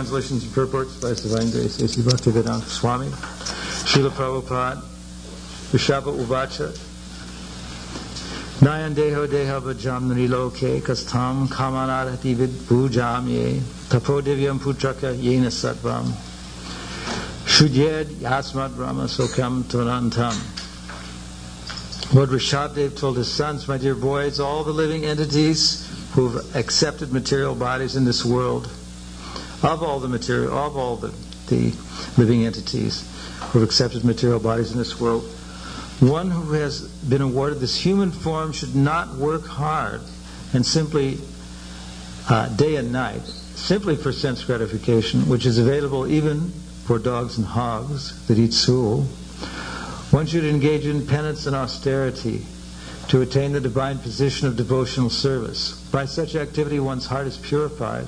Translations and purports by Divine Grace A.C. Bhaktivedanta Swami, Srila Prabhupada, Rishabha Uvacha, Nayan Deho Deha Bhajam Niloke Kastam Kamanarati Vid Pujam Ye Tapo Divyam Putraka Yena Satvam Shudyed Yasmat Brahma Sokam Tunantam Lord Rishabdev told his sons, My dear boys, all the living entities who've accepted material bodies in this world, of all the material, of all the, the living entities who've accepted material bodies in this world, one who has been awarded this human form should not work hard and simply uh, day and night, simply for sense gratification, which is available even for dogs and hogs that eat soul. One should engage in penance and austerity to attain the divine position of devotional service. By such activity, one's heart is purified.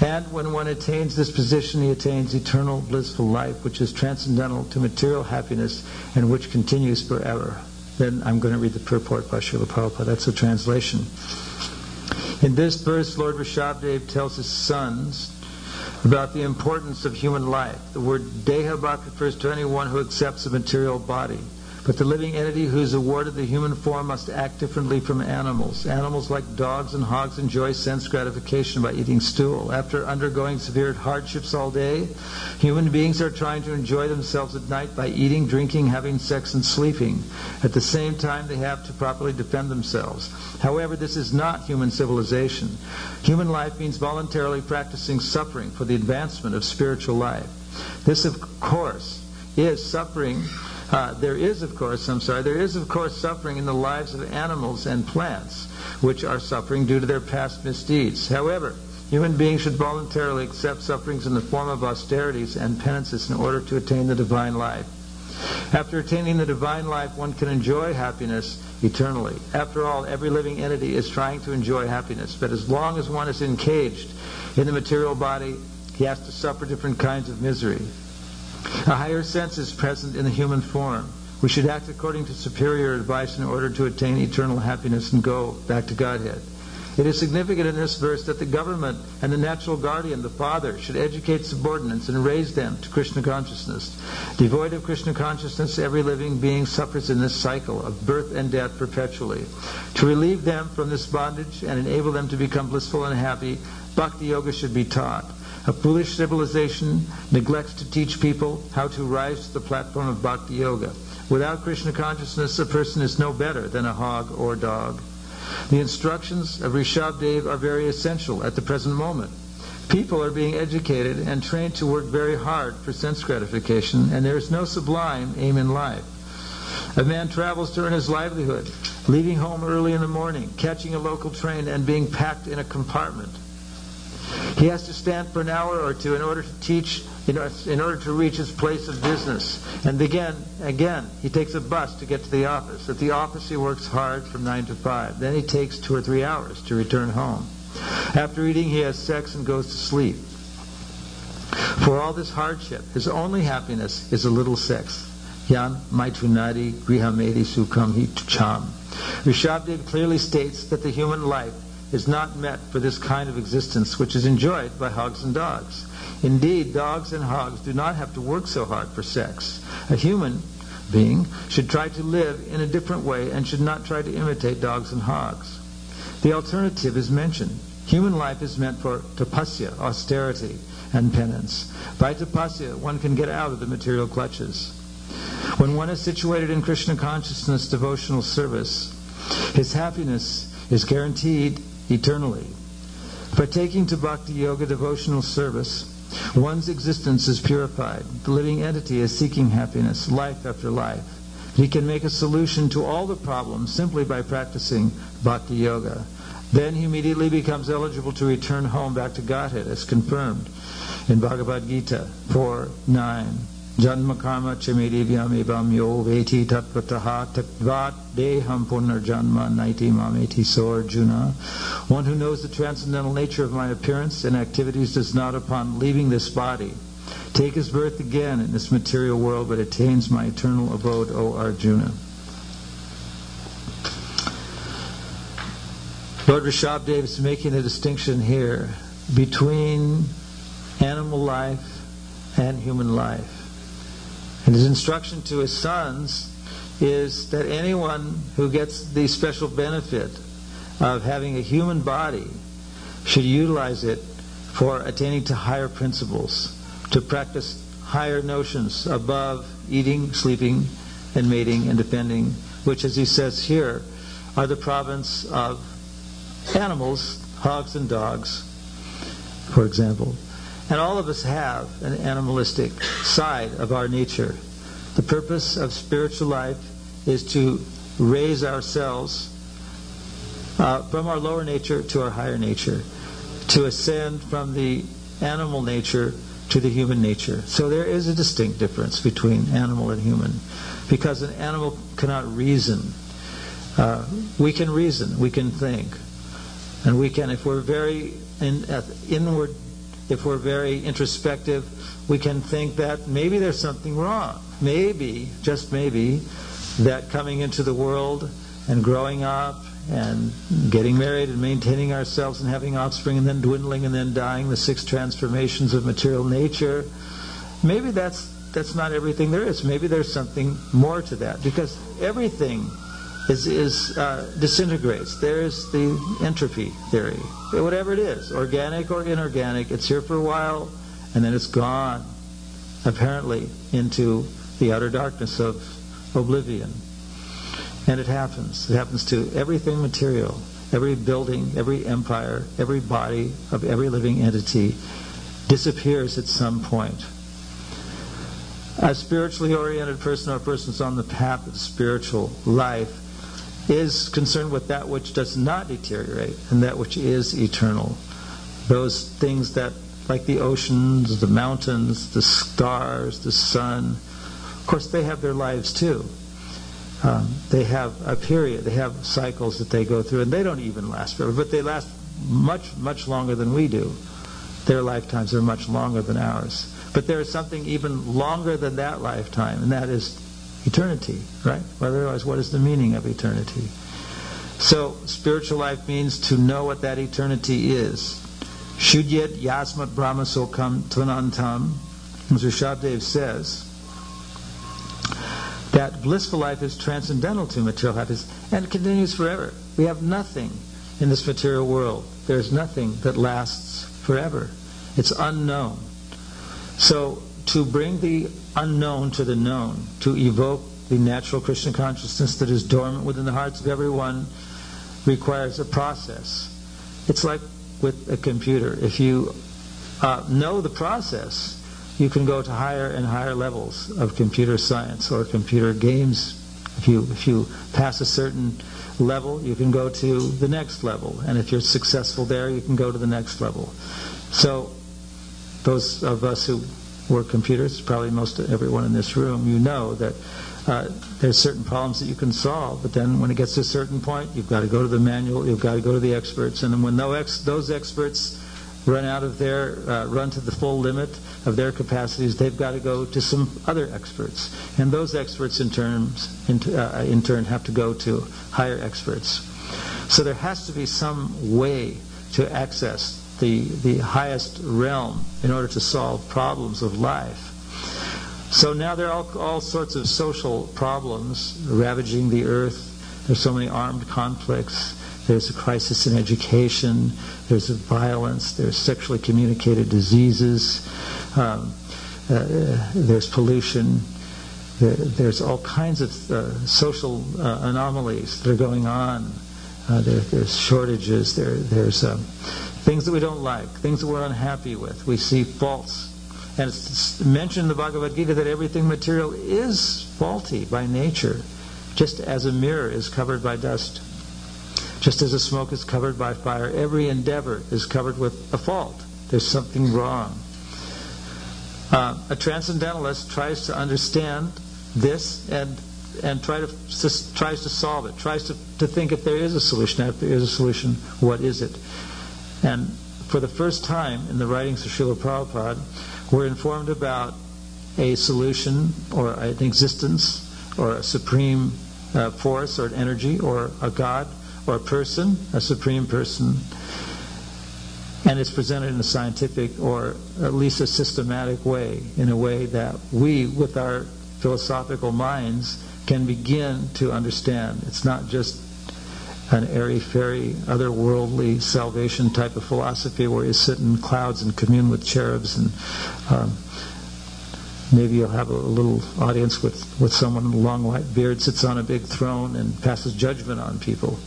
And when one attains this position, he attains eternal blissful life, which is transcendental to material happiness and which continues forever. Then I'm going to read the purport by Srila Prabhupada. That's the translation. In this verse, Lord Rishabdev tells his sons about the importance of human life. The word deha refers to anyone who accepts a material body. But the living entity who is awarded the human form must act differently from animals. Animals like dogs and hogs enjoy sense gratification by eating stool. After undergoing severe hardships all day, human beings are trying to enjoy themselves at night by eating, drinking, having sex, and sleeping. At the same time, they have to properly defend themselves. However, this is not human civilization. Human life means voluntarily practicing suffering for the advancement of spiritual life. This, of course, is suffering uh, there is, of course, I'm sorry, there is, of course, suffering in the lives of animals and plants, which are suffering due to their past misdeeds. However, human beings should voluntarily accept sufferings in the form of austerities and penances in order to attain the divine life. After attaining the divine life, one can enjoy happiness eternally. After all, every living entity is trying to enjoy happiness, but as long as one is encaged in the material body, he has to suffer different kinds of misery. A higher sense is present in the human form. We should act according to superior advice in order to attain eternal happiness and go back to Godhead. It is significant in this verse that the government and the natural guardian, the father, should educate subordinates and raise them to Krishna consciousness. Devoid of Krishna consciousness, every living being suffers in this cycle of birth and death perpetually. To relieve them from this bondage and enable them to become blissful and happy, bhakti yoga should be taught. A foolish civilization neglects to teach people how to rise to the platform of bhakti yoga. Without Krishna consciousness, a person is no better than a hog or dog. The instructions of Rishabdev are very essential at the present moment. People are being educated and trained to work very hard for sense gratification, and there is no sublime aim in life. A man travels to earn his livelihood, leaving home early in the morning, catching a local train, and being packed in a compartment. He has to stand for an hour or two in order to teach, in order to reach his place of business. And again, again, he takes a bus to get to the office. At the office, he works hard from 9 to 5. Then he takes two or three hours to return home. After eating, he has sex and goes to sleep. For all this hardship, his only happiness is a little sex. Yan maitunadi grihamedi sukham hi cham. Rishabdev clearly states that the human life is not meant for this kind of existence which is enjoyed by hogs and dogs. Indeed, dogs and hogs do not have to work so hard for sex. A human being should try to live in a different way and should not try to imitate dogs and hogs. The alternative is mentioned. Human life is meant for tapasya, austerity, and penance. By tapasya, one can get out of the material clutches. When one is situated in Krishna consciousness devotional service, his happiness is guaranteed eternally. Partaking to bhakti yoga devotional service, one's existence is purified. The living entity is seeking happiness, life after life. He can make a solution to all the problems simply by practicing bhakti yoga. Then he immediately becomes eligible to return home back to Godhead, as confirmed in Bhagavad Gita 4 9. Janma karma chamidivyam yo veti tatpataha tatvat deham punarjanma naiti mameti so. One who knows the transcendental nature of my appearance and activities does not upon leaving this body take his birth again in this material world, but attains my eternal abode, O Arjuna. Lord Rishabdev is making a distinction here between animal life and human life. And his instruction to his sons is that anyone who gets the special benefit of having a human body should utilize it for attaining to higher principles, to practice higher notions above eating, sleeping, and mating and defending, which, as he says here, are the province of animals, hogs and dogs, for example. And all of us have an animalistic side of our nature. The purpose of spiritual life is to raise ourselves uh, from our lower nature to our higher nature, to ascend from the animal nature to the human nature. So there is a distinct difference between animal and human because an animal cannot reason. Uh, we can reason, we can think. And we can, if we're very in, inward, if we're very introspective, we can think that maybe there's something wrong. Maybe, just maybe, that coming into the world and growing up and getting married and maintaining ourselves and having offspring and then dwindling and then dying, the six transformations of material nature, maybe that's that's not everything there is. Maybe there's something more to that because everything is, is uh, disintegrates. There is the entropy theory. Whatever it is, organic or inorganic, it's here for a while and then it's gone, apparently, into the outer darkness of oblivion. And it happens. It happens to everything material, every building, every empire, every body of every living entity disappears at some point. A spiritually oriented person or a person who's on the path of spiritual life is concerned with that which does not deteriorate and that which is eternal. Those things that, like the oceans, the mountains, the stars, the sun, of course, they have their lives too. Um, they have a period, they have cycles that they go through, and they don't even last forever, but they last much, much longer than we do. Their lifetimes are much longer than ours. But there is something even longer than that lifetime, and that is eternity, right? Otherwise, what is the meaning of eternity? So, spiritual life means to know what that eternity is. Shudyet yasmat brahma sokam tvanantam, as Rishabdev says, that blissful life is transcendental to material happiness and continues forever. We have nothing in this material world. There's nothing that lasts forever. It's unknown. So to bring the unknown to the known, to evoke the natural Krishna consciousness that is dormant within the hearts of everyone, requires a process. It's like with a computer. If you uh, know the process, you can go to higher and higher levels of computer science or computer games. If you if you pass a certain level, you can go to the next level, and if you're successful there, you can go to the next level. So, those of us who work computers, probably most everyone in this room, you know that uh, there's certain problems that you can solve, but then when it gets to a certain point, you've got to go to the manual, you've got to go to the experts, and then when those experts run out of their, uh, run to the full limit of their capacities, they've got to go to some other experts. And those experts in, terms, in, uh, in turn have to go to higher experts. So there has to be some way to access the, the highest realm in order to solve problems of life. So now there are all, all sorts of social problems ravaging the earth. There's so many armed conflicts. There's a crisis in education. There's violence. There's sexually communicated diseases. Um, uh, there's pollution. There, there's all kinds of uh, social uh, anomalies that are going on. Uh, there, there's shortages. There, there's um, things that we don't like, things that we're unhappy with. We see faults. And it's mentioned in the Bhagavad Gita that everything material is faulty by nature, just as a mirror is covered by dust. Just as a smoke is covered by fire, every endeavor is covered with a fault. There's something wrong. Uh, a transcendentalist tries to understand this and and try to, tries to solve it, tries to, to think if there is a solution. If there is a solution, what is it? And for the first time in the writings of Srila Prabhupada, we're informed about a solution or an existence or a supreme uh, force or an energy or a God or a person, a supreme person, And it's presented in a scientific or at least a systematic way, in a way that we, with our philosophical minds, can begin to understand. It's not just an airy fairy, otherworldly salvation type of philosophy where you sit in clouds and commune with cherubs and um, maybe you'll have a, little audience with, with someone with a long white beard sits on a big throne and passes judgment on people.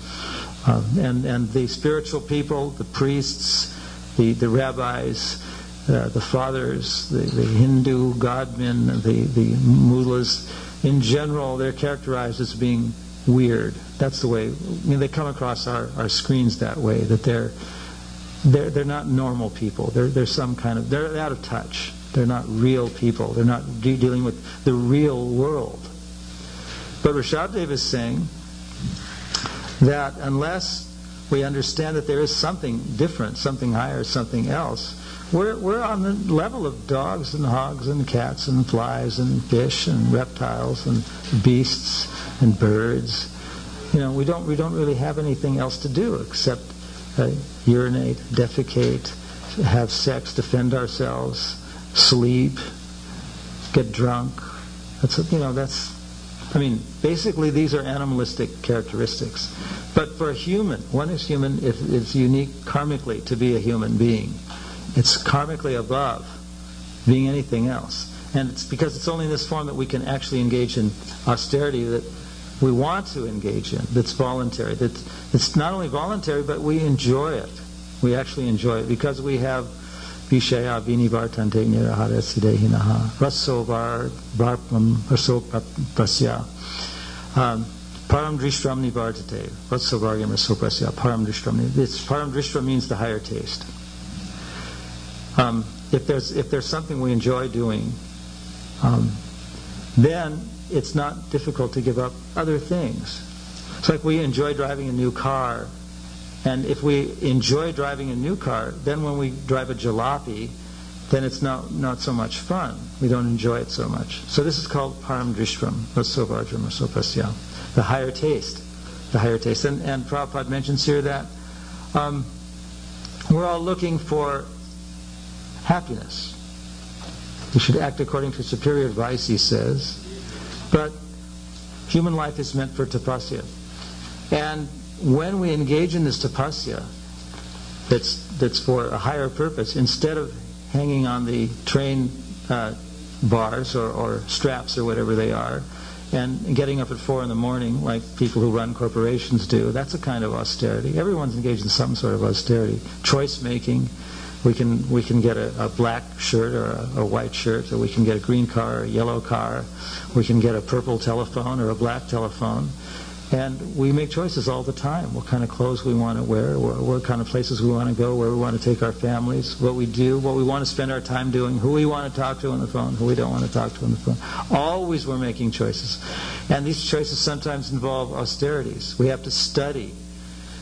Um, and, and the spiritual people, the priests, the, the rabbis, uh, the fathers, the, the Hindu godmen, the, the mullahs, in general, they're characterized as being weird. That's the way I mean, they come across our, our screens that way. That they're they're they're not normal people. They're they're some kind of they're out of touch. They're not real people. They're not de- dealing with the real world. But Rishabdev is saying that unless we understand that there is something different, something higher, something else, we're, we're on the level of dogs and hogs and cats and flies and fish and reptiles and beasts and birds. You know, we don't, we don't really have anything else to do except uh, urinate, defecate, have sex, defend ourselves, sleep, get drunk. That's, you know, that's, I mean, basically these are animalistic characteristics. But for a human, one is human, it's unique karmically to be a human being. It's karmically above being anything else. And it's because it's only in this form that we can actually engage in austerity that we want to engage in, that's voluntary. That it's not only voluntary, but we enjoy it. We actually enjoy it because we have Vishaya Vinivartante Nirahara Sidehinaha Rasovar Varpam Raso Prasya. Param Drishtram Nivartate Ratsovaryam Raso Prasya. Param Drishtram This Param Drishtram means the higher taste. Um, if there's if there's something we enjoy doing, um, then it's not difficult to give up other things. It's like we enjoy driving a new car, and if we enjoy driving a new car, then when we drive a jalopy, then it's not, not so much fun. We don't enjoy it so much. So this is called param drishvam, rasovajram, rasopasya, the higher taste. The higher taste. And, and Prabhupada mentions here that um, we're all looking for happiness. We should act according to superior advice, he says. But human life is meant for tapasya. And when we engage in this tapasya, that's, that's for a higher purpose, instead of hanging on the train uh, bars or, or straps or whatever they are, and getting up at four in the morning like people who run corporations do, that's a kind of austerity. Everyone's engaged in some sort of austerity. Choice making, we can we can get a, a black shirt or a, a, white shirt, or we can get a green car or a yellow car. We can get a purple telephone or a black telephone. And we make choices all the time. What kind of clothes we want to wear, what, kind of places we want to go, where we want to take our families, what we do, what we want to spend our time doing, who we want to talk to on the phone, who we don't want to talk to on the phone. Always we're making choices. And these choices sometimes involve austerities. We have to study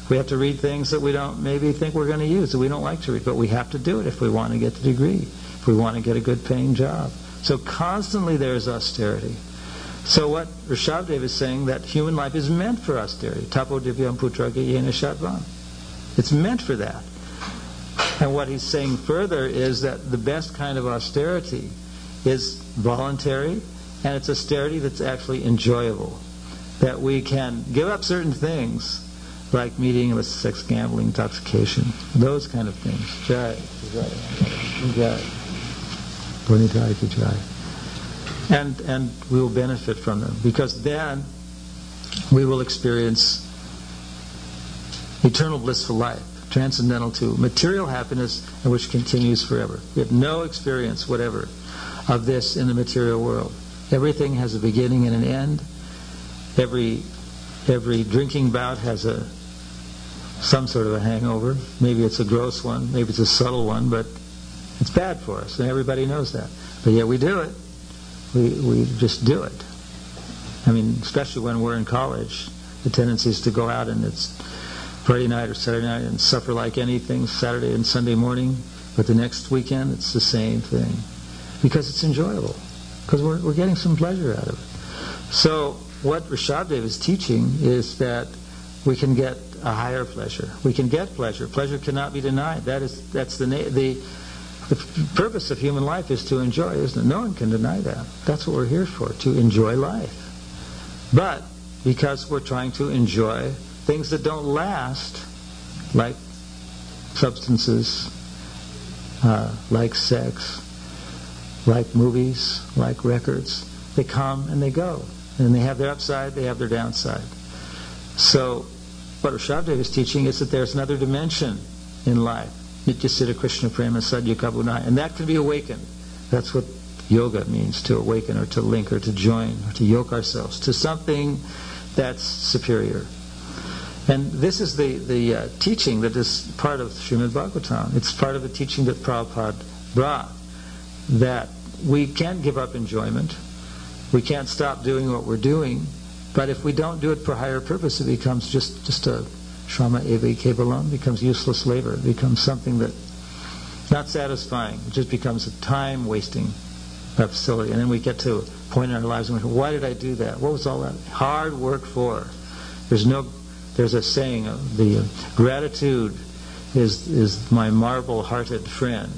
we have to read things that we don't maybe think we're going to use, that we don't like to read, but we have to do it if we want to get the degree, if we want to get a good paying job. So constantly there's austerity. So what Rishabdev is saying that human life is meant for austerity. Tapo divyam putra yena shatvam. It's meant for that. And what he's saying further is that the best kind of austerity is voluntary, and it's austerity that's actually enjoyable. That we can give up certain things like meeting with sex, gambling, intoxication, those kind of things. Jai, jai, jai. Bonitari jai. And, and we will benefit from them because then we will experience eternal blissful life, transcendental to material happiness, and which continues forever. We have no experience whatever of this in the material world. Everything has a beginning and an end. Every every drinking bout has a some sort of a hangover. Maybe it's a gross one, maybe it's a subtle one, but it's bad for us, and everybody knows that. But yet we do it. We, we just do it. I mean, especially when we're in college, the tendency is to go out and it's Friday night or Saturday night and suffer like anything Saturday and Sunday morning, but the next weekend it's the same thing because it's enjoyable, because we're, we're getting some pleasure out of it. So what Rishabdev is teaching is that we can get a higher pleasure. We can get pleasure. Pleasure cannot be denied. That is, that's the, the, the purpose of human life is to enjoy, isn't it? No one can deny that. That's what we're here for, to enjoy life. But because we're trying to enjoy things that don't last, like substances, uh, like sex, like movies, like records, they come and they go. And they have their upside, they have their downside. So, what Rishabdev is teaching is that there's another dimension in life. Nityasiddha Krishna Prema Sadyakabunai. And that can be awakened. That's what yoga means, to awaken or to link or to join or to yoke ourselves to something that's superior. And this is the, the uh, teaching that is part of Srimad Bhagavatam. It's part of the teaching that Prabhupada brought. That we can't give up enjoyment. We can't stop doing what we're doing. But if we don't do it for higher purpose, it becomes just, just a shrama eva kevalam, becomes useless labor. Becomes something that not satisfying. It just becomes a time wasting facility. And then we get to a point in our lives and we why did I do that? What was all that hard work for? There's no, there's a saying, of the uh, gratitude is, is my marble-hearted friend.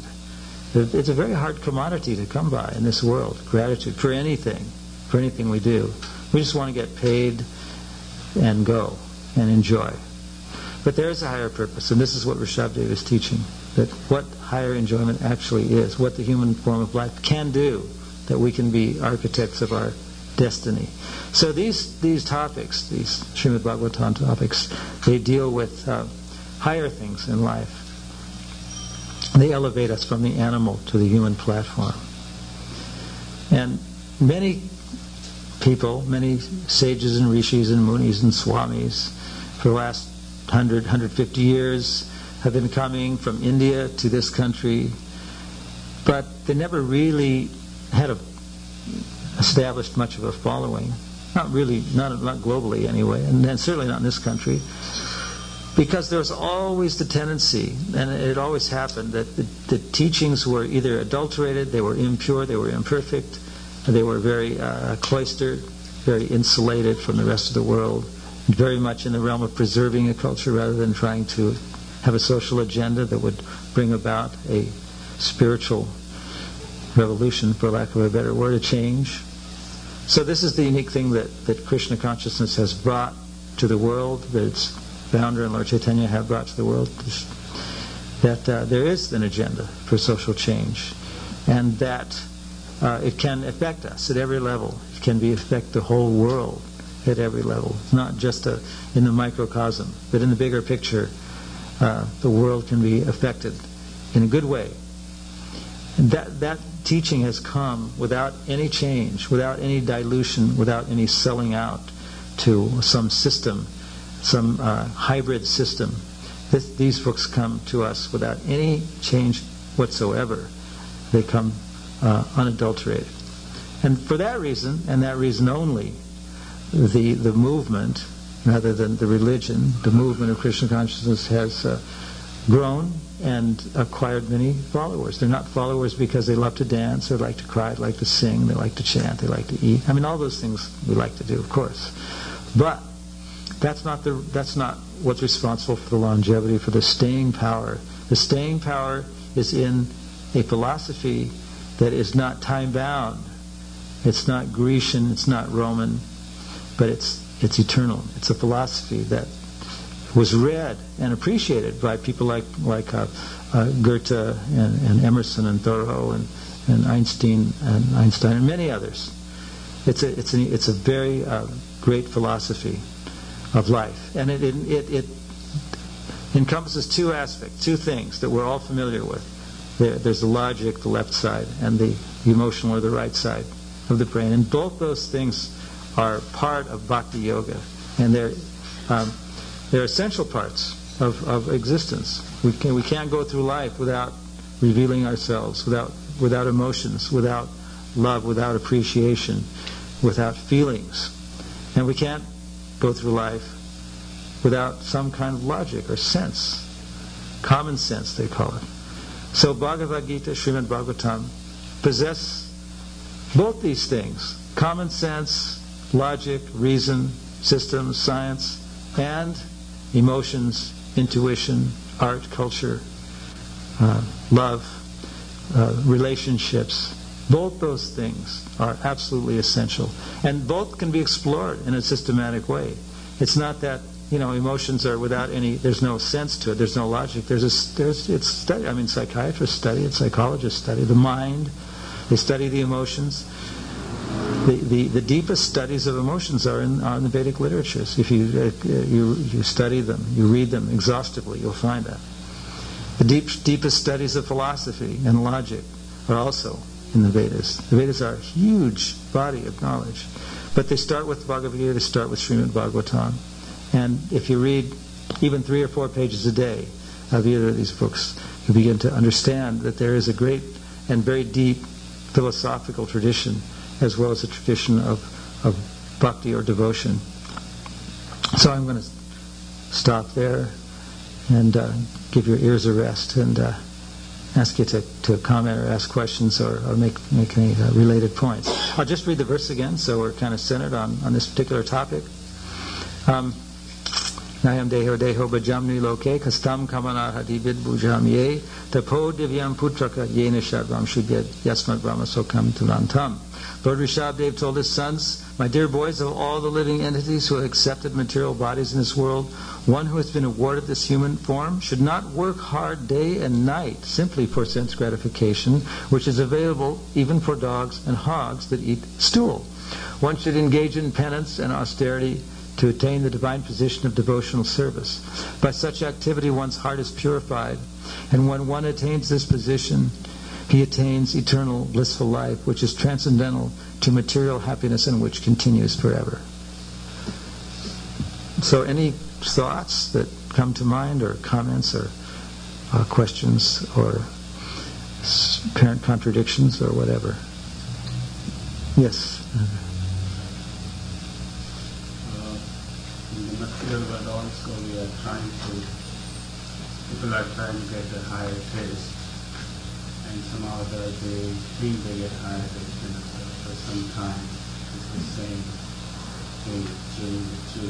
It's a very hard commodity to come by in this world, gratitude for anything, for anything we do. We just want to get paid and go and enjoy. But there is a higher purpose, and this is what Rishabdev is teaching, that what higher enjoyment actually is, what the human form of life can do, that we can be architects of our destiny. So these, these topics, these Srimad Bhagavatam topics, they deal with uh, higher things in life. They elevate us from the animal to the human platform. And many people, many sages and rishis and munis and swamis for the last 100, 150 years have been coming from India to this country, but they never really had a, established much of a following. Not really, not, not globally anyway, and certainly not in this country. Because there was always the tendency, and it always happened, that the, the teachings were either adulterated, they were impure, they were imperfect, they were very uh, cloistered, very insulated from the rest of the world, very much in the realm of preserving a culture rather than trying to have a social agenda that would bring about a spiritual revolution, for lack of a better word, a change. So this is the unique thing that, that Krishna consciousness has brought to the world, that its founder and Lord Chaitanya have brought to the world, that uh, there is an agenda for social change, and that uh, it can affect us at every level. It can be affect the whole world at every level, not just a, in the microcosm, but in the bigger picture. Uh, the world can be affected in a good way. And that that teaching has come without any change, without any dilution, without any selling out to some system, some uh, hybrid system. This, these books come to us without any change whatsoever. They come uh, unadulterated. And for that reason, and that reason only, the, the movement, rather than the religion, the movement of Krishna consciousness has uh, grown and acquired many followers. They're not followers because they love to dance, or like to cry, they like to sing, they like to chant, they like to eat. I mean, all those things we like to do, of course. But that's not the that's not what's responsible for the longevity, for the staying power. The staying power is in a philosophy that is not time bound. It's not Grecian, it's not Roman, but it's it's eternal. It's a philosophy that was read and appreciated by people like like uh, uh, Goethe and, and, Emerson and Thoreau and, and Einstein and Einstein and many others. It's a it's a it's a very uh, great philosophy of life, and it, it it, it encompasses two aspects, two things that we're all familiar with. There, there's the logic, the left side, and the emotional or the right side of the brain, and both those things are part of bhakti yoga, and they're um, they're essential parts of, of existence. We can we can't go through life without revealing ourselves, without without emotions, without love, without appreciation, without feelings, and we can't go through life without some kind of logic or sense, common sense they call it. So Bhagavad Gita, Srimad Bhagavatam possess both these things common sense, logic, reason, systems, science, and emotions, intuition, art, culture, uh, love, uh, relationships. Both those things are absolutely essential. And both can be explored in a systematic way. It's not that you know, emotions are without any. There's no sense to it. There's no logic. There's a. There's it's study. I mean, psychiatrists study it. Psychologists study the mind. They study the emotions. The, the, the deepest studies of emotions are in, are in the Vedic literatures. If you, uh, you, you study them, you read them exhaustively, you'll find that. The deep, deepest studies of philosophy and logic are also in the Vedas. The Vedas are a huge body of knowledge. But they start with Bhagavad Gita, they start with Srimad Bhagavatam. And if you read even three or four pages a day of either of these books, you begin to understand that there is a great and very deep philosophical tradition as well as a tradition of, of bhakti or devotion. So I'm going to stop there and uh, give your ears a rest and uh, ask you to, to comment or ask questions or, or make, make any uh, related points. I'll just read the verse again so we're kind of centered on, on this particular topic. Um, Nayam deho deho bhajamni loke kastam kamanarhati vid bhujam tapo divyam putraka yena sharvam shudyad yasmat brahma sokam tulantam. Lord Rishabdev told his sons, My dear boys, of all the living entities who have accepted material bodies in this world, one who has been awarded this human form should not work hard day and night simply for sense gratification, which is available even for dogs and hogs that eat stool. One should engage in penance and austerity to attain the divine position of devotional service. By such activity, one's heart is purified, and when one attains this position, he attains eternal blissful life, which is transcendental to material happiness and which continues forever. So, any thoughts that come to mind, or comments, or uh, questions, or apparent contradictions, or whatever? Yes. But also we are trying to, people are trying to get a higher taste. And somehow the, they think they get higher taste and for some time it's the same thing during the two.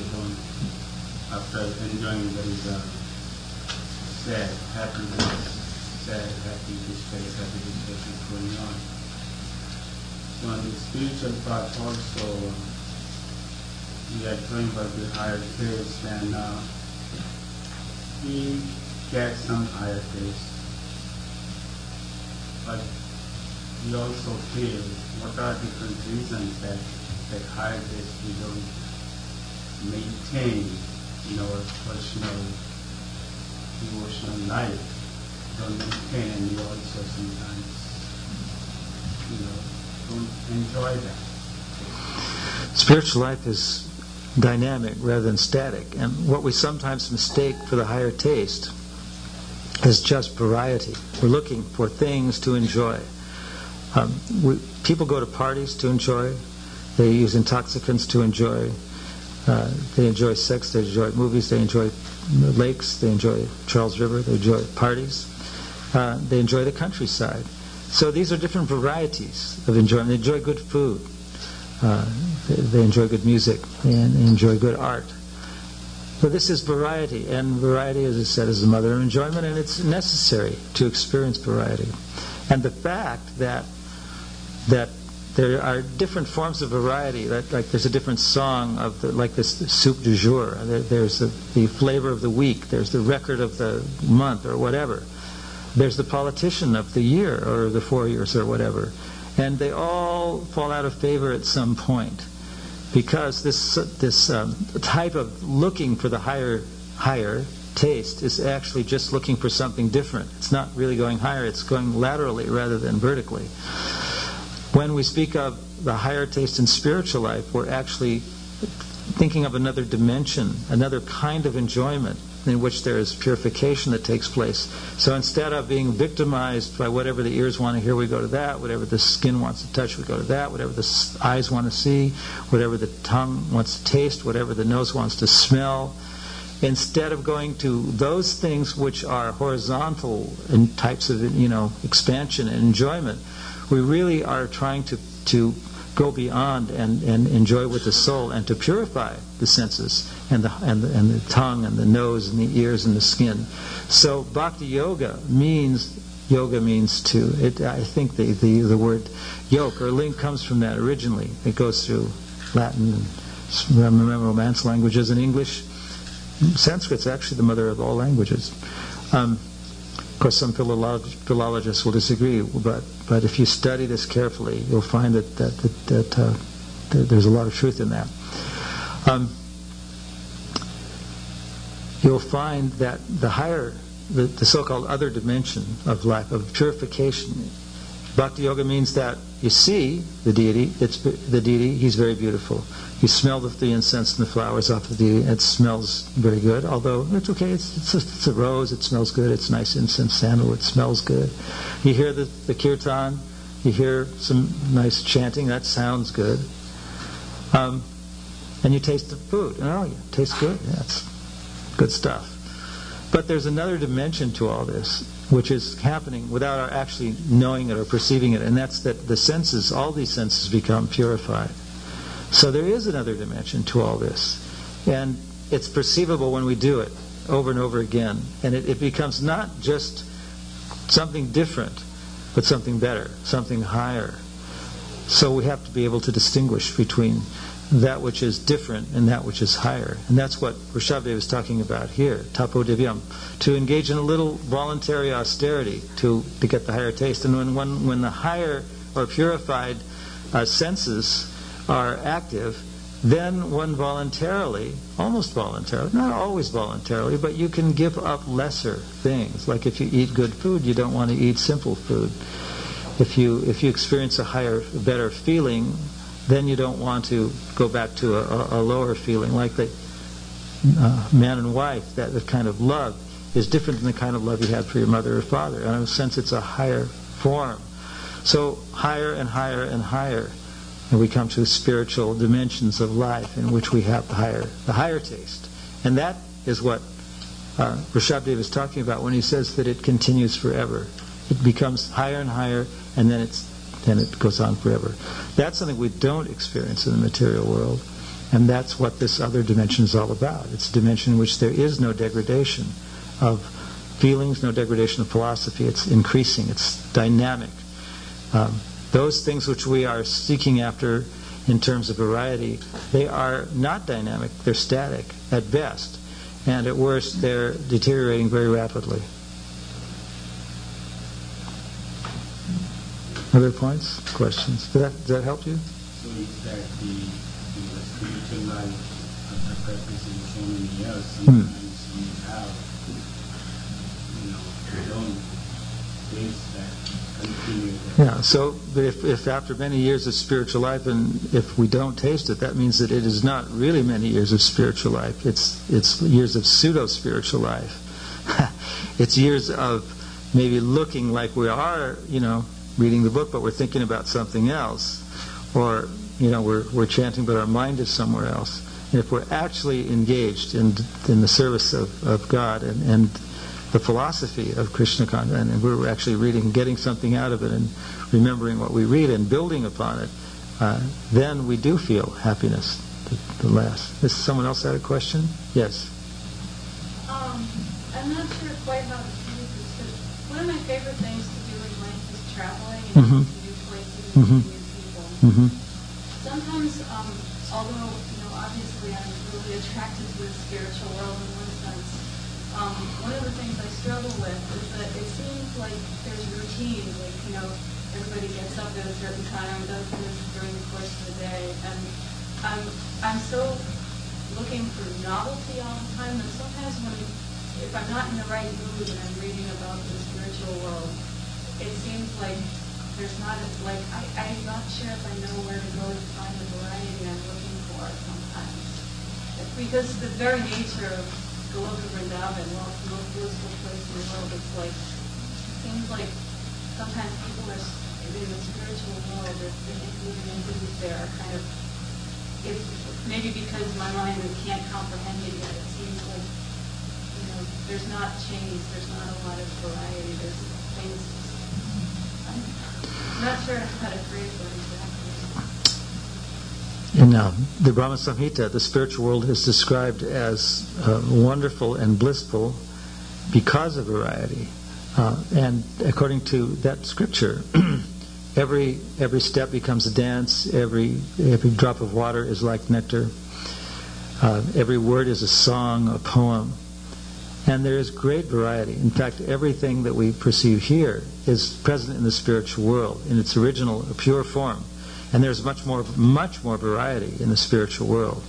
They don't, after enjoying the result, sad, happiness, sad, happy, distress, happy, distress is going on. So on the spiritual part also, about the higher taste and uh, we get some higher taste. But we also feel what are different reasons that that higher taste we don't maintain in our personal emotional life. Don't maintain and we also sometimes you know don't enjoy that. Spiritual life is dynamic rather than static. And what we sometimes mistake for the higher taste is just variety. We're looking for things to enjoy. Um, we, people go to parties to enjoy. They use intoxicants to enjoy. Uh, they enjoy sex. They enjoy movies. They enjoy lakes. They enjoy Charles River. They enjoy parties. Uh, they enjoy the countryside. So these are different varieties of enjoyment. They enjoy good food. Uh, they enjoy good music and enjoy good art. So this is variety, and variety, as I said, is the mother of enjoyment, and it's necessary to experience variety. And the fact that that there are different forms of variety, like, like there's a different song of the, like this soup du jour. There, there's the, the flavor of the week. There's the record of the month, or whatever. There's the politician of the year, or the four years, or whatever and they all fall out of favor at some point because this this um, type of looking for the higher higher taste is actually just looking for something different. It's not really going higher; it's going laterally rather than vertically. When we speak of the higher taste in spiritual life, we're actually thinking of another dimension, another kind of enjoyment in which there is purification that takes place. So instead of being victimized by whatever the ears want to hear, we go to that. Whatever the skin wants to touch, we go to that. Whatever the eyes want to see, whatever the tongue wants to taste, whatever the nose wants to smell. Instead of going to those things which are horizontal in types of you know expansion and enjoyment, we really are trying to to go beyond and, and enjoy with the soul and to purify the senses and the, and, the, and the tongue and the nose and the ears and the skin. So bhakti yoga means yoga means to it I think the, the, the word yoke or link comes from that originally. It goes through Latin and remember Romance languages and English. Sanskrit's actually the mother of all languages. Um, course, some philolog- philologists will disagree, but, but if you study this carefully, you'll find that, that, that, that uh, there's a lot of truth in that. Um, you'll find that the higher, the, the so-called other dimension of life, of purification, Bhakti Yoga means that you see the deity, it's the deity, he's very beautiful. You smell the, the incense and the flowers off the deity, it smells very good, although it's okay, it's, it's, a, it's a rose, it smells good, it's nice incense, sandal, it smells good. You hear the, the kirtan, you hear some nice chanting, that sounds good. Um, and you taste the food, and oh, it tastes good, yeah, good stuff. But there's another dimension to all this, which is happening without our actually knowing it or perceiving it, and that's that the senses, all these senses become purified. So there is another dimension to all this. And it's perceivable when we do it over and over again. And it, it becomes not just something different, but something better, something higher. So we have to be able to distinguish between that which is different and that which is higher. And that's what Rishabdev is talking about here, tapo divyam, to engage in a little voluntary austerity to, to get the higher taste. And when, when, when the higher or purified uh, senses are active, then one voluntarily, almost voluntarily, not always voluntarily, but you can give up lesser things. Like if you eat good food, you don't want to eat simple food. If you if you experience a higher, better feeling, then you don't want to go back to a, a lower feeling. Like the uh, man and wife, that, that kind of love is different than the kind of love you had for your mother or father. And in a sense, it's a higher form. So higher and higher and higher and we come to spiritual dimensions of life in which we have the higher, the higher taste. And that is what uh, Rishabdev is talking about when he says that it continues forever. It becomes higher and higher, and then it's then it goes on forever. That's something we don't experience in the material world, and that's what this other dimension is all about. It's a dimension in which there is no degradation of feelings, no degradation of philosophy. It's increasing. It's dynamic. Um, those things which we are seeking after in terms of variety, they are not dynamic, they're static at best. And at worst, they're deteriorating very rapidly. Other points? Questions? Did that, did that help you? So it's that the, the spiritual life after practicing so many years, sometimes hmm. you have, you know, don't face yeah, so if, if after many years of spiritual life, and if we don't taste it, that means that it is not really many years of spiritual life. It's, it's years of pseudo spiritual life. it's years of maybe looking like we are, you know, reading the book, but we're thinking about something else. Or, you know, we're, we're chanting, but our mind is somewhere else. And if we're actually engaged in, in the service of, of God and, and the philosophy of Krishna consciousness, and we're actually reading, getting something out of it, and remembering what we read and building upon it, uh, then we do feel happiness. The, the last. Is someone else had a question? Yes. Um, I'm not sure quite how to do this, one of my favorite things traveling and mm-hmm. to new places and mm-hmm. new people. Mm-hmm. Sometimes, um, although you know, obviously I'm really attracted to the spiritual world in one sense. Um, one of the things I struggle with is that it seems like there's routine, like, you know, everybody gets up at a certain time, does this during the course of the day, and I'm, I'm so looking for novelty all the time that sometimes when, if I'm not in the right mood and I'm reading about the spiritual world, it seems like there's not, a, like, I, I'm not sure if I know where to go to find the variety I'm looking for sometimes. Because the very nature of Goloka Vrindavan, well, the most blissful place in the world. It's like, it seems like sometimes people are in the spiritual world, or living entities there are kind of, it's maybe because my mind can't comprehend it yet, it seems like, you know, there's not change, there's not a lot of variety, there's things, not sure exactly. in uh, the Brahma Samhita, the spiritual world is described as uh, wonderful and blissful because of variety. Uh, and according to that scripture, every every step becomes a dance. Every every drop of water is like nectar. Uh, every word is a song, a poem, and there is great variety. In fact, everything that we perceive here is present in the spiritual world in its original, pure form. And there's much more, much more variety in the spiritual world.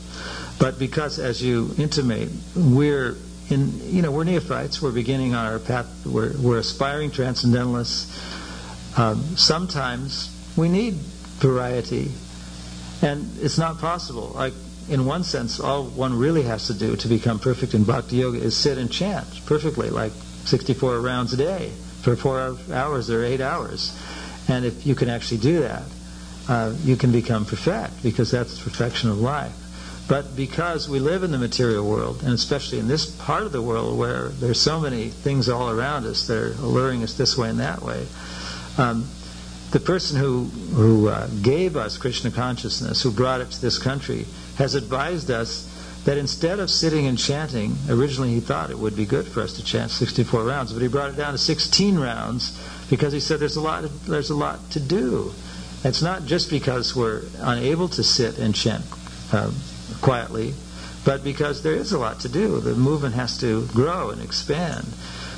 But because, as you intimate, we're in, you know, we're neophytes. We're beginning on our path. We're, we're aspiring transcendentalists. Um, sometimes we need variety, and it's not possible. Like in one sense, all one really has to do to become perfect in bhakti yoga is sit and chant perfectly, like 64 rounds a day for four hours or eight hours. And if you can actually do that, uh, you can become perfect because that's perfection of life. But because we live in the material world, and especially in this part of the world where there's so many things all around us that are alluring us this way and that way, um, the person who, who uh, gave us Krishna consciousness, who brought it to this country, has advised us that instead of sitting and chanting, originally he thought it would be good for us to chant 64 rounds, but he brought it down to 16 rounds because he said there's a lot, there's a lot to do. It's not just because we're unable to sit and chant uh, quietly, but because there is a lot to do. The movement has to grow and expand.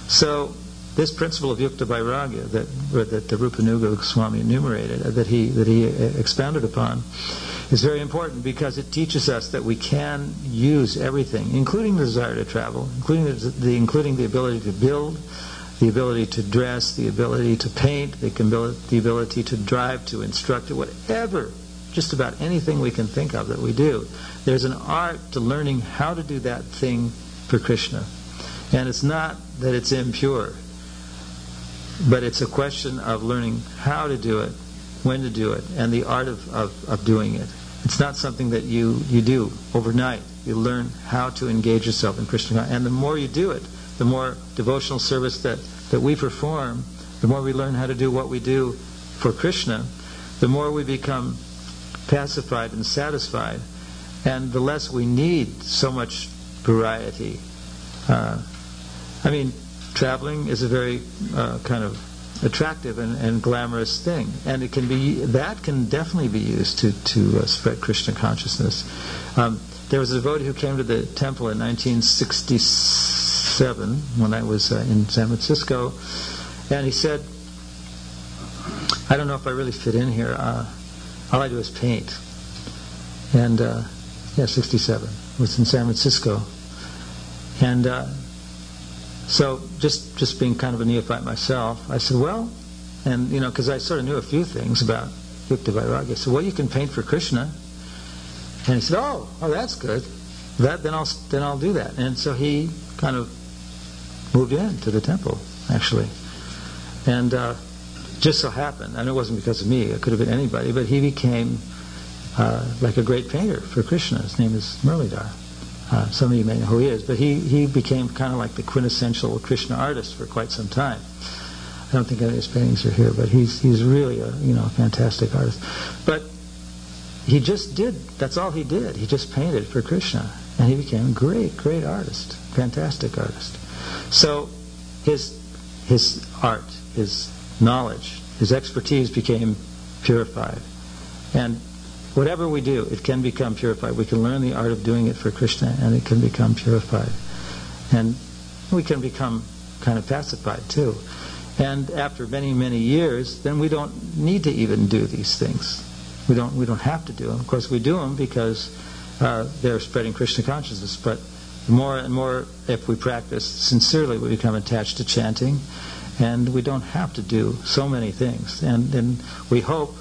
So this principle of yukta vairagya that, that the Rupanuga Swami enumerated, uh, that he, that he uh, expounded upon, is very important because it teaches us that we can use everything, including the desire to travel, including the, the including the ability to build, the ability to dress, the ability to paint, the, the ability to drive, to instruct, whatever, just about anything we can think of that we do. There's an art to learning how to do that thing for Krishna. And it's not that it's impure, but it's a question of learning how to do it, when to do it, and the art of, of, of doing it. It's not something that you, you do overnight. You learn how to engage yourself in Krishna. And the more you do it, the more devotional service that, that we perform, the more we learn how to do what we do for Krishna, the more we become pacified and satisfied, and the less we need so much variety. Uh, I mean, traveling is a very uh, kind of attractive and, and, glamorous thing, and it can be that can definitely be used to to uh, spread Krishna consciousness. Um, there was a devotee who came to the temple in 1967 when I was uh, in San Francisco, and he said, "I don't know if I really fit in here. Uh, all I do is paint." And uh, yeah, 67 was in San Francisco, and uh, so just just being kind of a neophyte myself, I said, "Well," and you know, because I sort of knew a few things about Yukta Vairagya. I said, "Well, you can paint for Krishna." And he said, "Oh, oh, that's good. That then I'll then I'll do that." And so he kind of moved in to the temple, actually. And uh, just so happened, and it wasn't because of me, it could have been anybody, but he became uh, like a great painter for Krishna. His name is Muralidhar. Uh, some of you may know who he is, but he, he became kind of like the quintessential Krishna artist for quite some time. I don't think any of his paintings are here, but he's he's really a you know a fantastic artist. But he just did that's all he did. He just painted for Krishna, and he became a great great artist, fantastic artist. So his, his art, his knowledge, his expertise became purified. And whatever we do, it can become purified. We can learn the art of doing it for Krishna, and it can become purified. And we can become kind of pacified too. And after many, many years, then we don't need to even do these things. We don't, we don't have to do them. Of course, we do them because uh, they're spreading Krishna consciousness, but more and more, if we practice sincerely, we become attached to chanting, and we don't have to do so many things. And, and we hope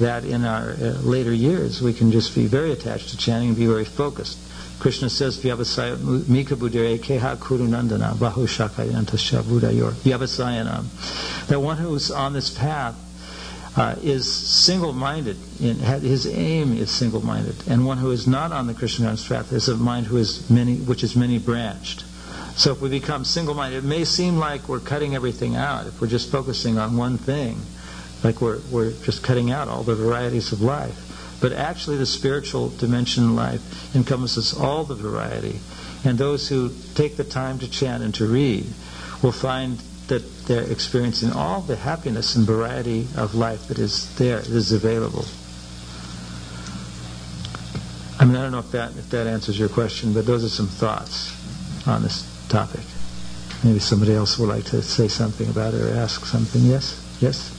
that in our uh, later years we can just be very attached to chanting and be very focused. Krishna says, Vyavasayatmika Buddhir Ekeha Kurunandana Bahu Shakayantasha. Vyavasayanam. That one who's on this path uh, is single-minded. In, his aim is single-minded, and one who is not on the Krishna conscious path is a mind who is many, which is many-branched. So if we become single-minded, it may seem like we're cutting everything out. If we're just focusing on one thing, like we're we're just cutting out all the varieties of life. But actually, the spiritual dimension in life encompasses all the variety. And those who take the time to chant and to read will find that they're experiencing all the happiness and variety of life that is there, that is available. I mean, I don't know if that if that answers your question, but those are some thoughts on this topic. Maybe somebody else would like to say something about it or ask something. Yes, yes.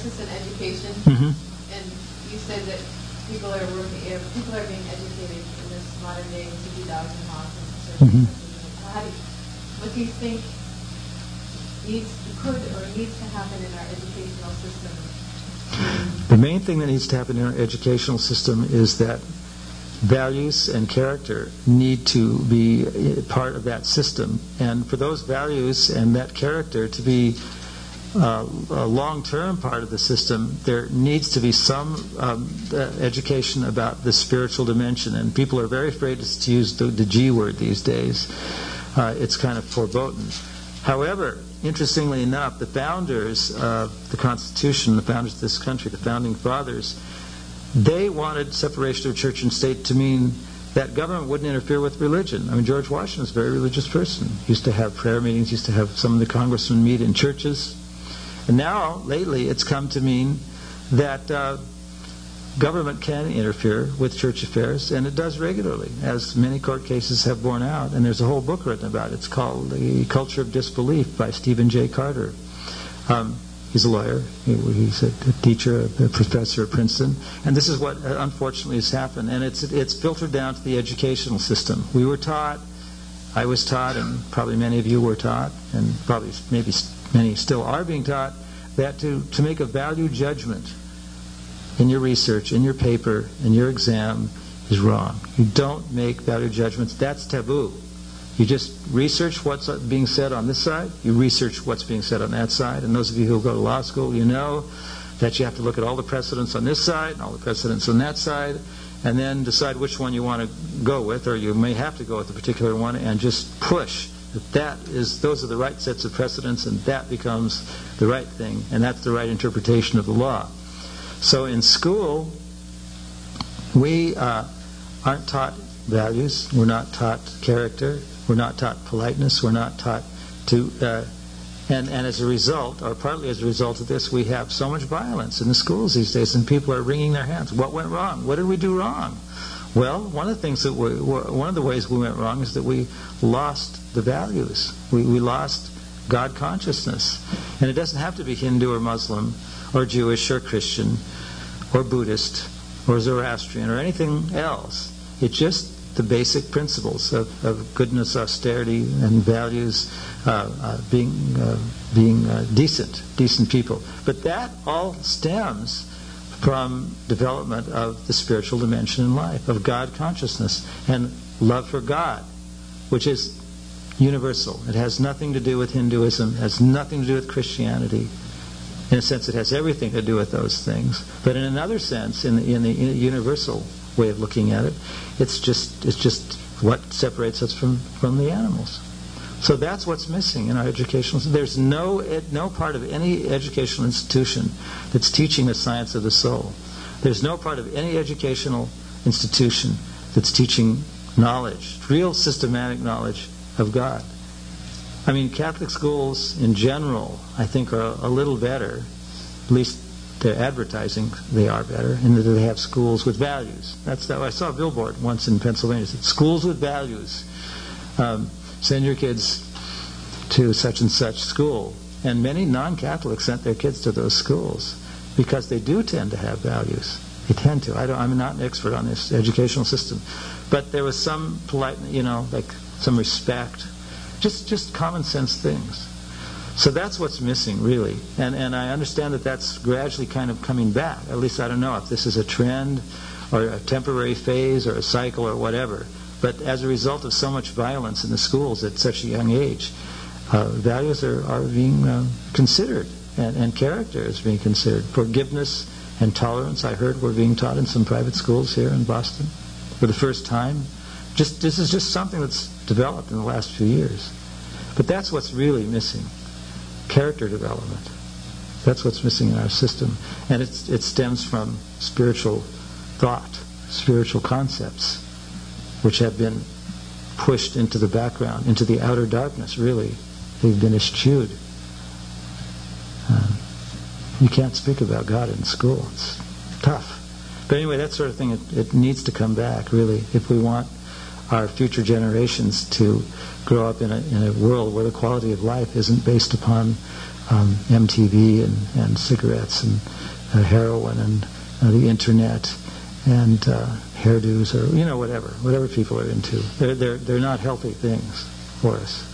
You mentioned the, the crisis in education, Mm-hmm. and you said that people are working, people are being educated in this modern day dogs and hawks and Mhm. How do you, what do you think needs could or needs to happen in our educational system? The main thing that needs to happen in our educational system is that values and character need to be part of that system. And for those values and that character to be uh, a long-term part of the system, there needs to be some um, uh, education about the spiritual dimension. And people are very afraid to to use the, the G word these days. Uh, it's kind of foreboding. However, interestingly enough, the founders of the Constitution, the founders of this country, the founding fathers, they wanted separation of church and state to mean that government wouldn't interfere with religion. I mean, George Washington was a very religious person. He used to have prayer meetings, used to have some of the congressmen meet in churches. And now, lately, it's come to mean that uh, government can interfere with church affairs, and it does regularly, as many court cases have borne out. And there's a whole book written about it. It's called The Culture of Disbelief by Stephen J. Carter. Um, he's a lawyer. He- He's a teacher, a professor at Princeton. And this is what uh, unfortunately has happened. And it's, it's filtered down to the educational system. We were taught, I was taught, and probably many of you were taught, and probably maybe many still are being taught, that to, to make a value judgment in your research, in your paper, in your exam is wrong. You don't make value judgments. That's taboo. You just research what's being said on this side, you research what's being said on that side, and those of you who go to law school, you know that you have to look at all the precedents on this side and all the precedents on that side, and then decide which one you want to go with, or you may have to go with a particular one, and just push that that is those are the right sets of precedents, and that becomes the right thing, and that's the right interpretation of the law. So in school, we uh, aren't taught values. We're not taught character. We're not taught politeness. We're not taught to. Uh, and, and as a result, or partly as a result of this, we have so much violence in the schools these days, and people are wringing their hands. What went wrong? What did we do wrong? Well, one of the things that we, one of the ways we went wrong is that we lost the values. We, we lost God consciousness, and it doesn't have to be Hindu or Muslim, or Jewish or Christian, or Buddhist, or Zoroastrian, or anything else. It's just the basic principles of, of goodness, austerity, and values, uh, uh, being uh, being uh, decent, decent people. But that all stems from development of the spiritual dimension in life, of God consciousness and love for God, which is universal. It has nothing to do with Hinduism, has nothing to do with Christianity. In a sense, it has everything to do with those things. But in another sense, in the, in the universal way of looking at it, it's just it's just what separates us from, from the animals. So that's what's missing in our educational. There's no no part of any educational institution that's teaching the science of the soul. There's no part of any educational institution that's teaching knowledge, real systematic knowledge of God. I mean, Catholic schools in general, I think, are a little better. At least they're advertising they are better, in that they have schools with values. That's that. I saw a billboard once in Pennsylvania. It said, "Schools with values." Um, send your kids to such and such school. And many non-Catholics sent their kids to those schools because they do tend to have values. They tend to. I don't, I'm not an expert on this educational system, but there was some polite, you know, like some respect, just just common sense things. So that's what's missing, really. And and I understand that that's gradually kind of coming back. At least I don't know if this is a trend, or a temporary phase, or a cycle, or whatever. But as a result of so much violence in the schools at such a young age, uh, values are, are being uh, considered, and, and character is being considered. Forgiveness and tolerance, I heard, were being taught in some private schools here in Boston for the first time. Just this is just something that's developed in the last few years. But that's what's really missing: character development. That's what's missing in our system. And it stems from spiritual thought, spiritual concepts, which have been pushed into the background, into the outer darkness, really. They've been eschewed. Uh, you can't speak about God in school. It's tough. But anyway, that sort of thing, it, it needs to come back, really, if we want our future generations to grow up in a, in a world where the quality of life isn't based upon um, MTV and, and cigarettes and uh, heroin and uh, the internet and uh, hairdos or you know whatever whatever people are into. They're they're they're not healthy things for us.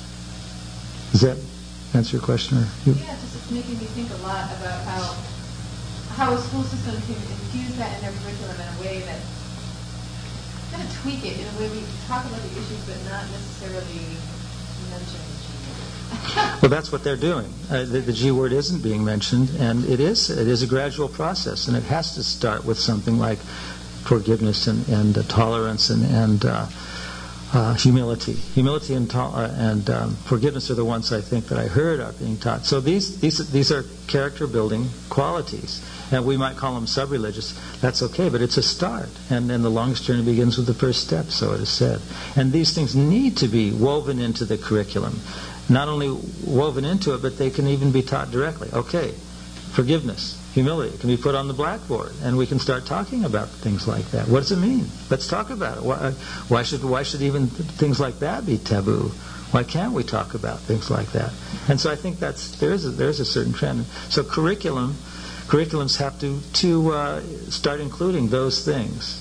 Does that answer your question? Or you? Yeah, just making me think a lot about how how a school system can infuse that in their curriculum in a way that kind of tweak it in a way we talk about the issues but not necessarily mention well, that's what they're doing. Uh, the, the, G word isn't being mentioned, and it is it is a gradual process, and it has to start with something like forgiveness and, and uh, tolerance and, and uh, uh humility. Humility and, uh, and um, forgiveness are the ones I think that I heard are being taught. So these these these are character building qualities, and we might call them sub-religious. That's okay, but it's a start, and and the longest journey begins with the first step. So it is said, and these things need to be woven into the curriculum not only woven into it, but they can even be taught directly. Okay, forgiveness, humility can be put on the blackboard, and we can start talking about things like that. What does it mean? Let's talk about it. Why, why should why should even things like that be taboo? Why can't we talk about things like that? And so I think that's there's a, there's a certain trend. So curriculum curriculums have to to uh, start including those things,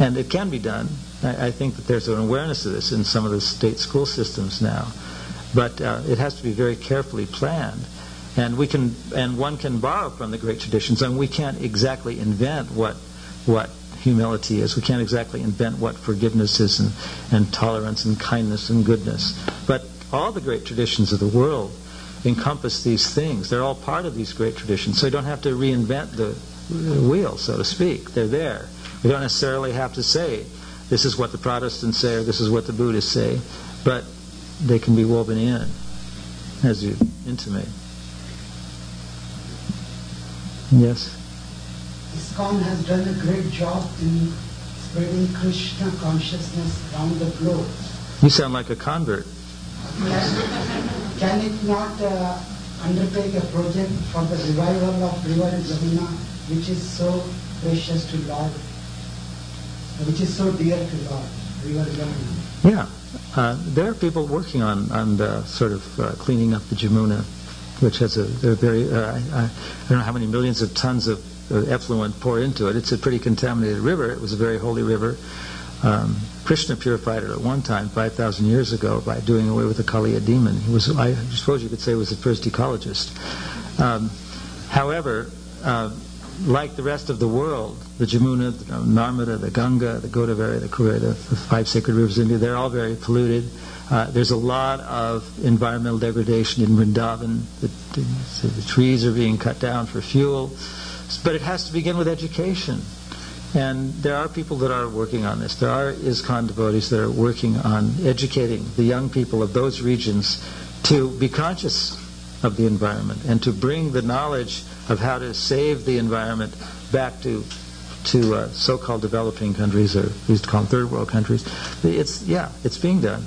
and it can be done. I, I, think that there's an awareness of this in some of the state school systems now, but uh, it has to be very carefully planned. And we can, and one can borrow from the great traditions, and we can't exactly invent what what humility is. We can't exactly invent what forgiveness is, and, and tolerance, and kindness, and goodness. But all the great traditions of the world encompass these things. They're all part of these great traditions. So you don't have to reinvent the wheel, so to speak. They're there. We don't necessarily have to say this is what the Protestants say or this is what the Buddhists say, but they can be woven in, as you intimate. Yes? ISKCON has done a great job in spreading Krishna consciousness around the globe. You sound like a convert. Can, can it not uh, undertake a project for the revival of River Jamuna, which is so precious to Lord which is so dear to God. Yeah, uh, there are people working on on the sort of uh, cleaning up the Jamuna, which has a very uh, I, I, don't know how many millions of tons of effluent pour into it. It's a pretty contaminated river. It was a very holy river. Um, Krishna purified it at one time, 5,000 years ago, by doing away with the Kaliya demon. He was, I suppose you could say, was the first ecologist. Um, however, uh, like the rest of the world, the Jamuna, the Narmada, the Ganga, the Godavari, the Kaveri, the, five sacred rivers of India, they're all very polluted. Uh, there's a lot of environmental degradation in Vrindavan. The, the, the, trees are being cut down for fuel. But it has to begin with education. And there are people that are working on this. There are ISKCON devotees that are working on educating the young people of those regions to be conscious of the environment and to bring the knowledge of how to save the environment back to to uh, so-called developing countries, or we used to call them third world countries. It's yeah, it's being done.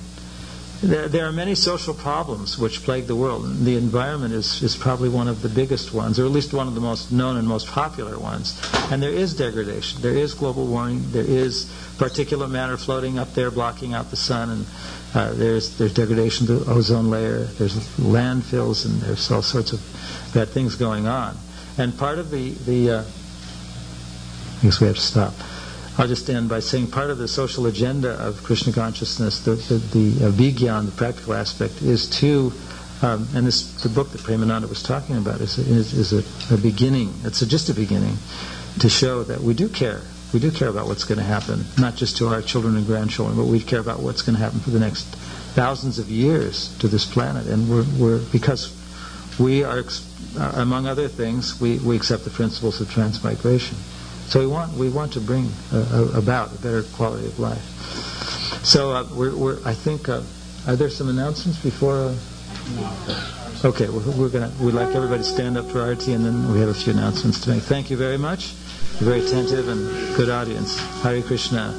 There, there, are many social problems which plague the world. The environment is, is probably one of the biggest ones, or at least one of the most known and most popular ones. And there is degradation. There is global warming. There is particulate matter floating up there, blocking out the sun, and uh, there's there's degradation to the ozone layer. There's landfills, and there's all sorts of bad things going on. And part of the, the uh, I guess we have to stop. I'll just end by saying part of the social agenda of Krishna consciousness, the, the, the uh, vigyan, the practical aspect, is to, um, and this the book that Premananda was talking about is, is, is a, a, beginning. It's a, just a beginning to show that we do care. We do care about what's going to happen, not just to our children and grandchildren, but we care about what's going to happen for the next thousands of years to this planet. And we're, we're because we are uh, among other things, we, we accept the principles of transmigration. So we want we want to bring uh, about a better quality of life. So uh, we're, we're, I think uh, are there some announcements before? Uh, Okay, well, we're gonna, we'd like everybody to stand up for arati and then we have a few announcements to make. Thank you very much. Very attentive and good audience. Hare Krishna.